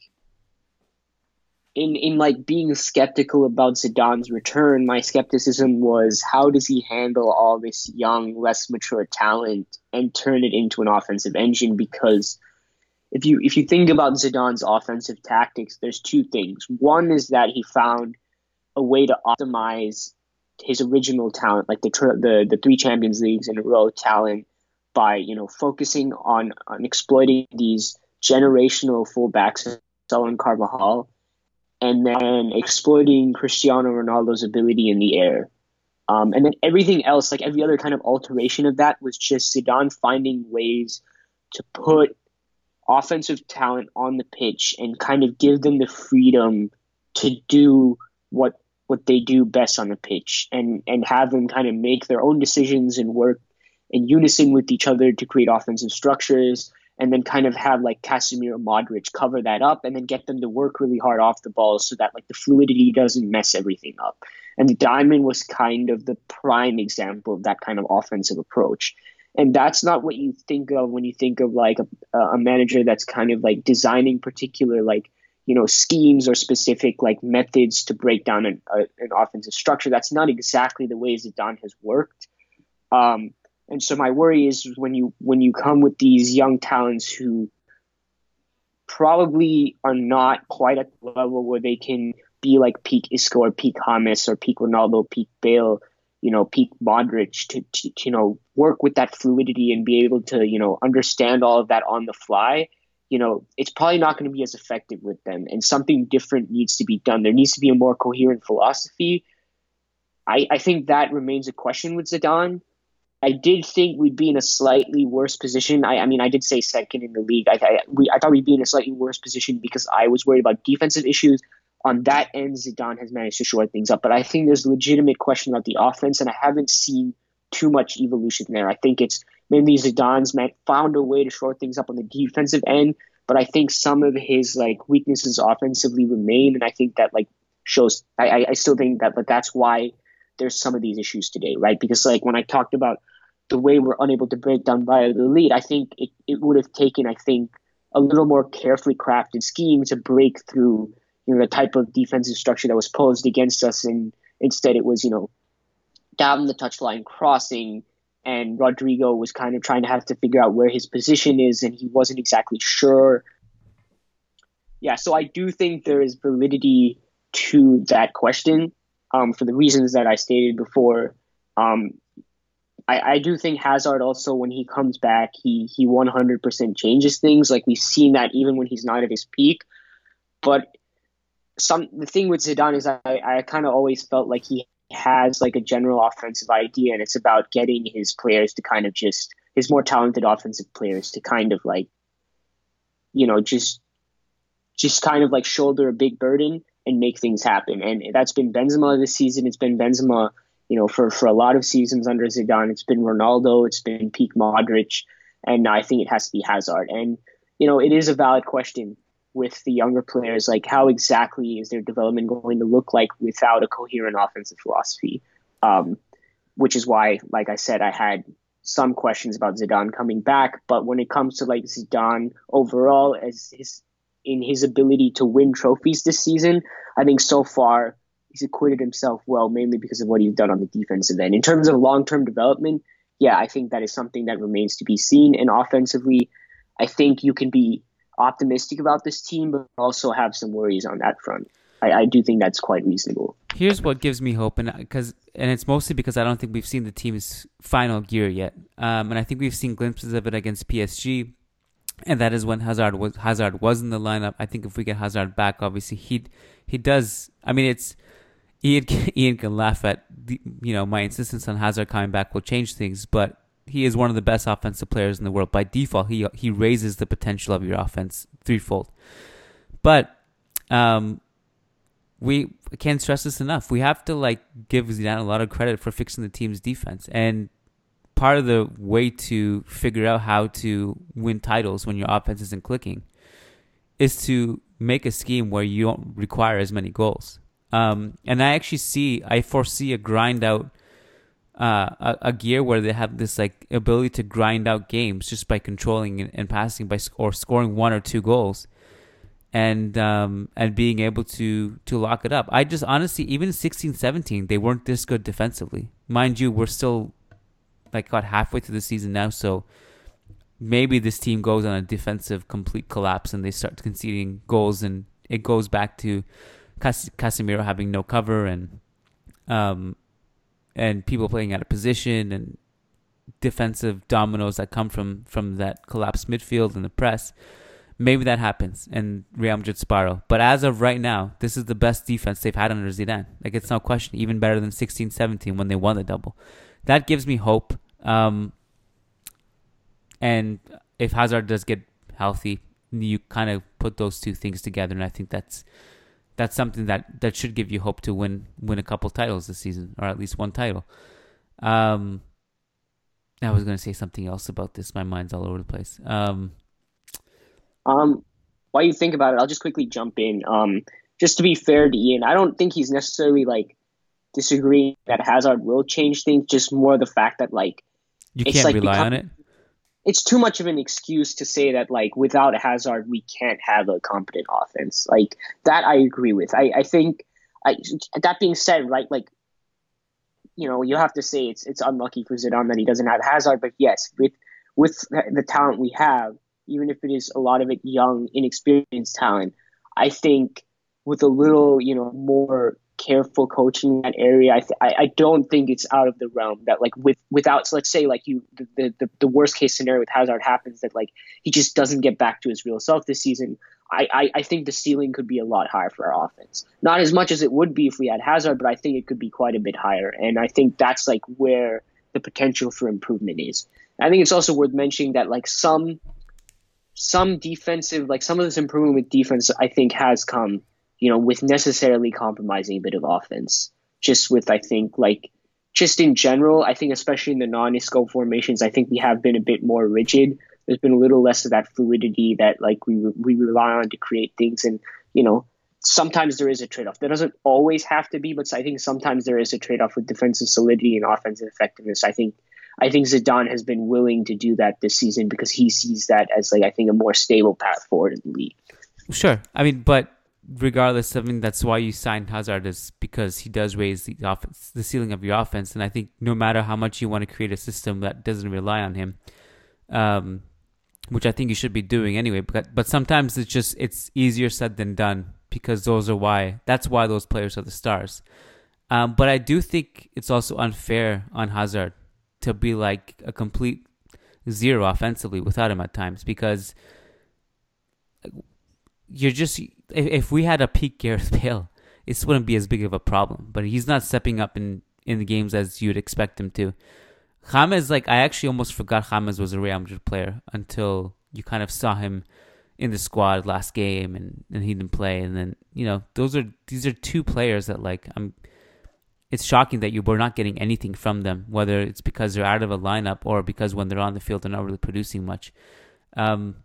in in like being skeptical about Zidane's return, my skepticism was how does he handle all this young, less mature talent and turn it into an offensive engine? Because if you if you think about Zidane's offensive tactics, there's two things. One is that he found a way to optimize his original talent, like the the the three Champions Leagues in a row talent, by you know focusing on on exploiting these generational fullbacks, Saul Carvajal and then exploiting Cristiano Ronaldo's ability in the air. Um, and then everything else, like every other kind of alteration of that, was just Zidane finding ways to put offensive talent on the pitch and kind of give them the freedom to do what what they do best on the pitch and and have them kind of make their own decisions and work in unison with each other to create offensive structures and then kind of have like Casemiro, Modric cover that up, and then get them to work really hard off the ball so that like the fluidity doesn't mess everything up. And diamond was kind of the prime example of that kind of offensive approach. and that's not what you think of when you think of like a, a manager that's kind of like designing particular like you know schemes or specific like methods to break down an, a, an offensive structure. That's not exactly the way Zidane has worked. Um, and so my worry is when you when you come with these young talents who probably are not quite at the level where they can be like peak Isco or peak James or peak Ronaldo, peak Bale, you know, peak Modric to, to, you know work with that fluidity and be able to you know understand all of that on the fly. You know, it's probably not going to be as effective with them, and something different needs to be done. There needs to be a more coherent philosophy. I, I think that remains a question with Zidane. I did think we'd be in a slightly worse position. I, I mean, I did say second in the league. I, I, we, I thought we'd be in a slightly worse position because I was worried about defensive issues. On that end, Zidane has managed to shore things up. But I think there's legitimate question about the offense, and I haven't seen too much evolution there. I think it's mainly Zidane's found a way to shore things up on the defensive end, but I think some of his like weaknesses offensively remain, and I think that like shows. I, I still think that, but that's why there's some of these issues today, right? Because like when I talked about the way we're unable to break down Valladolid, I think it, it would have taken, I think, a little more carefully crafted scheme to break through, you know, the type of defensive structure that was posed against us, and instead it was, you know, down the touchline crossing, and Rodrygo was kind of trying to have to figure out where his position is, and he wasn't exactly sure. Yeah, so I do think there is validity to that question um, for the reasons that I stated before. Um, I, I do think Hazard also, when he comes back, he he 100% changes things. Like we've seen that even when he's not at his peak. But some the thing with Zidane is I, I kind of always felt like he has like a general offensive idea, and it's about getting his players to kind of just his more talented offensive players to kind of like, you know, just just kind of like shoulder a big burden and make things happen. And that's been Benzema this season. It's been Benzema, you know, for, for a lot of seasons under Zidane. It's been Ronaldo. It's been peak Modric. And I think it has to be Hazard. And, you know, it is a valid question with the younger players, like how exactly is their development going to look like without a coherent offensive philosophy? Um, which is why, like I said, I had some questions about Zidane coming back. But when it comes to like Zidane overall, as his in his ability to win trophies this season. I think so far he's acquitted himself well, mainly because of what he's done on the defensive end. In terms of long term development, yeah, I think that is something that remains to be seen. And offensively, I think you can be optimistic about this team, but also have some worries on that front. I, I do think that's quite reasonable. Here's what gives me hope, and because and it's mostly because I don't think we've seen the team's final gear yet, um, and I think we've seen glimpses of it against PSG and that is when Hazard was Hazard was in the lineup. I think if we get Hazard back, obviously he he does. I mean, it's Ian Ian can laugh at the, you know my insistence on Hazard coming back will change things, but he is one of the best offensive players in the world by default. He he raises the potential of your offense threefold. But um, we can't stress this enough. We have to like give Zidane a lot of credit for fixing the team's defense and part of the way to figure out how to win titles when your offense isn't clicking is to make a scheme where you don't require as many goals. Um, and I actually see, I foresee a grind out, uh, a, a, gear where they have this like ability to grind out games just by controlling and, and passing by or scoring one or two goals, and um, and being able to to lock it up. I just honestly, even 16, 17, they weren't this good defensively. Mind you, we're still like got halfway through the season now, so maybe this team goes on a defensive complete collapse and they start conceding goals, and it goes back to Cas- Casemiro having no cover and um and people playing out of position and defensive dominoes that come from from that collapsed midfield and the press. Maybe that happens and Real Madrid spiral. But as of right now, this is the best defense they've had under Zidane. Like it's no question, even better than 16-17 when they won the double. That gives me hope. Um, and if Hazard does get healthy, you kind of put those two things together, and I think that's that's something that, that should give you hope to win win a couple titles this season, or at least one title. Um, I was going to say something else about this. My mind's all over the place. Um, um, while you think about it, I'll just quickly jump in. Um, just to be fair to Ian, I don't think he's necessarily like disagreeing that Hazard will change things. Just more the fact that like You it's can't like rely become- on it. it's too much of an excuse to say that like without Hazard we can't have a competent offense. Like that I agree with. I, I think I that being said, right, like you know, you have to say it's it's unlucky for Zidane that he doesn't have Hazard, but yes, with with the talent we have, even if it is a lot of it young, inexperienced talent, I think with a little, you know, more careful coaching in that area, I, th- I, don't think it's out of the realm that like with without so let's say like you the, the the worst case scenario with Hazard happens that like he just doesn't get back to his real self this season. I, I, I think the ceiling could be a lot higher for our offense. Not as much as it would be if we had Hazard, but I think it could be quite a bit higher. And I think that's like where the potential for improvement is. I think it's also worth mentioning that like some some defensive like some of this improvement with defense I think has come, you know, with necessarily compromising a bit of offense. Just with I think like just in general, I think especially in the non-isco formations, I think we have been a bit more rigid. There's been a little less of that fluidity that like we we rely on to create things, and you know sometimes there is a trade-off. There doesn't always have to be, but I think sometimes there is a trade-off with defensive solidity and offensive effectiveness. I think I think Zidane has been willing to do that this season because he sees that as like I think a more stable path forward in the league. Sure. I mean, but regardless, I mean that's why you signed Hazard is because he does raise the offense, the ceiling of your offense, and I think no matter how much you want to create a system that doesn't rely on him, um, which I think you should be doing anyway. But but sometimes it's just it's easier said than done because those are why that's why those players are the stars. Um, but I do think it's also unfair on Hazard to be like a complete zero offensively without him at times because you're just if, if we had a peak Gareth Bale, this wouldn't be as big of a problem. But he's not stepping up in in the games as you'd expect him to. James, like I actually almost forgot James was a Real Madrid player until you kind of saw him in the squad last game and, and he didn't play and then you know those are these are two players that like I'm it's shocking that you were not getting anything from them whether it's because they're out of a lineup or because when they're on the field they're not really producing much um,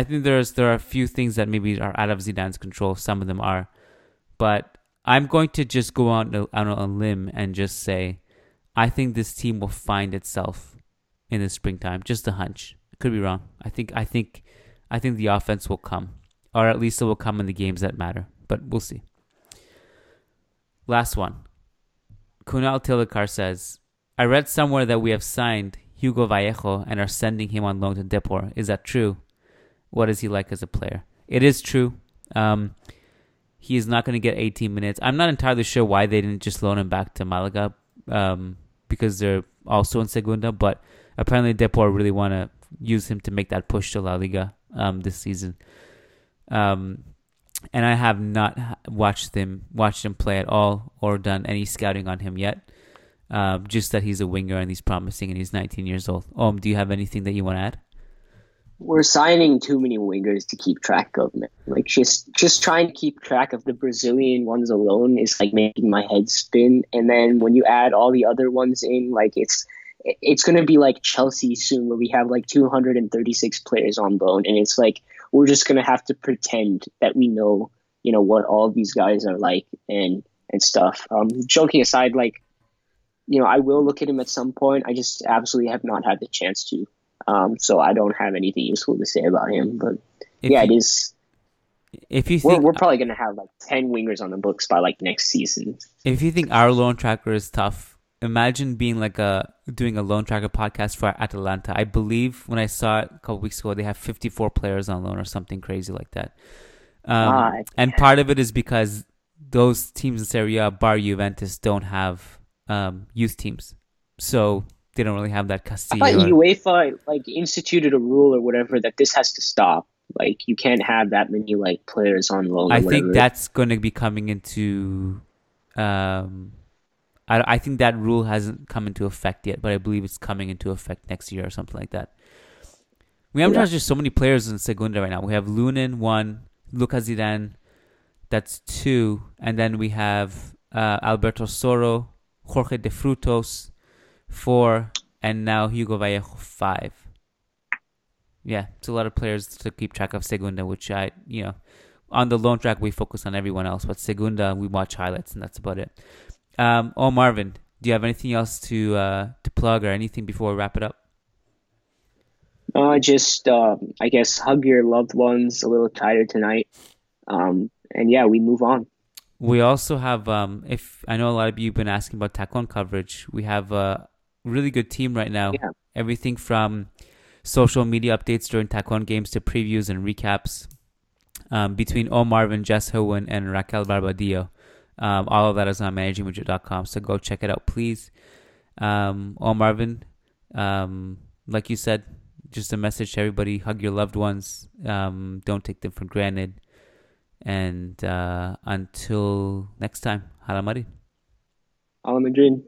I think there's there are a few things that maybe are out of Zidane's control some of them are but I'm going to just go on on a limb and just say I think this team will find itself in the springtime just a hunch could be wrong I think I think I think the offense will come, or at least it will come in the games that matter. But we'll see. Last one. Kunal Tilakar says, I read somewhere that we have signed Hugo Vallejo and are sending him on loan to Depor. Is that true? What is he like as a player? It is true. Um, he is not going to get 18 minutes. I'm not entirely sure why they didn't just loan him back to Malaga um, because they're also in Segunda, but apparently Depor really want to use him to make that push to La Liga um, this season. Um, and I have not watched him watched him play at all or done any scouting on him yet. Um, just that he's a winger and he's promising and he's 19 years old. Um, do you have anything that you want to add? We're signing too many wingers to keep track of. Man. Like just just trying to keep track of the Brazilian ones alone is like making my head spin. And then when you add all the other ones in, like it's it's going to be like Chelsea soon, where we have like 236 players on loan, and it's like we're just going to have to pretend that we know, you know, what all these guys are like and and stuff. Um, joking aside, like, you know, I will look at him at some point. I just absolutely have not had the chance to, um, so I don't have anything useful to say about him. But If yeah, you, it is. If you We're, think we're probably going to have like 10 wingers on the books by like next season. if you think our loan tracker is tough, imagine being like a doing a loan tracker podcast for Atalanta. I believe when I saw it a couple weeks ago, they have 54 players on loan or something crazy like that. Um, Ah, and part of it is because those teams in Serie A, bar Juventus, don't have um, youth teams, so they don't really have that I Castillo. thought or- UEFA like instituted a rule or whatever that this has to stop. Like you can't have that many like players on loan. I think that's going to be coming into. Um, I I think that rule hasn't come into effect yet, but I believe it's coming into effect next year or something like that. We have Yeah. just so many players in Segunda right now. We have Lunin one, Lucas Zidane, that's two, and then we have uh, Alberto Soro, Jorge de Frutos, four, and now Hugo Vallejo five. Yeah, it's a lot of players to keep track of Segunda, which I you know on the loan track we focus on everyone else, but Segunda we watch highlights and that's about it. Um, oh Marvin, do you have anything else to uh, to plug or anything before we wrap it up? Uh, just um, I guess hug your loved ones a little tighter tonight. Um, and yeah, we move on. We also have, um, if I know a lot of you have been asking about Tacón coverage, we have a really good team right now. Yeah. Everything from social media updates during Tacón games to previews and recaps um, between Om Arvind, Jess Hohen, and Raquel Barbadillo. Um, all of that is on managingmadrid.com, so go check it out, please. Um, Om Arvind, um, like you said, just a message to everybody: hug your loved ones. Um, don't take them for granted. And uh, until next time, Hala Mari. Hala Madrid.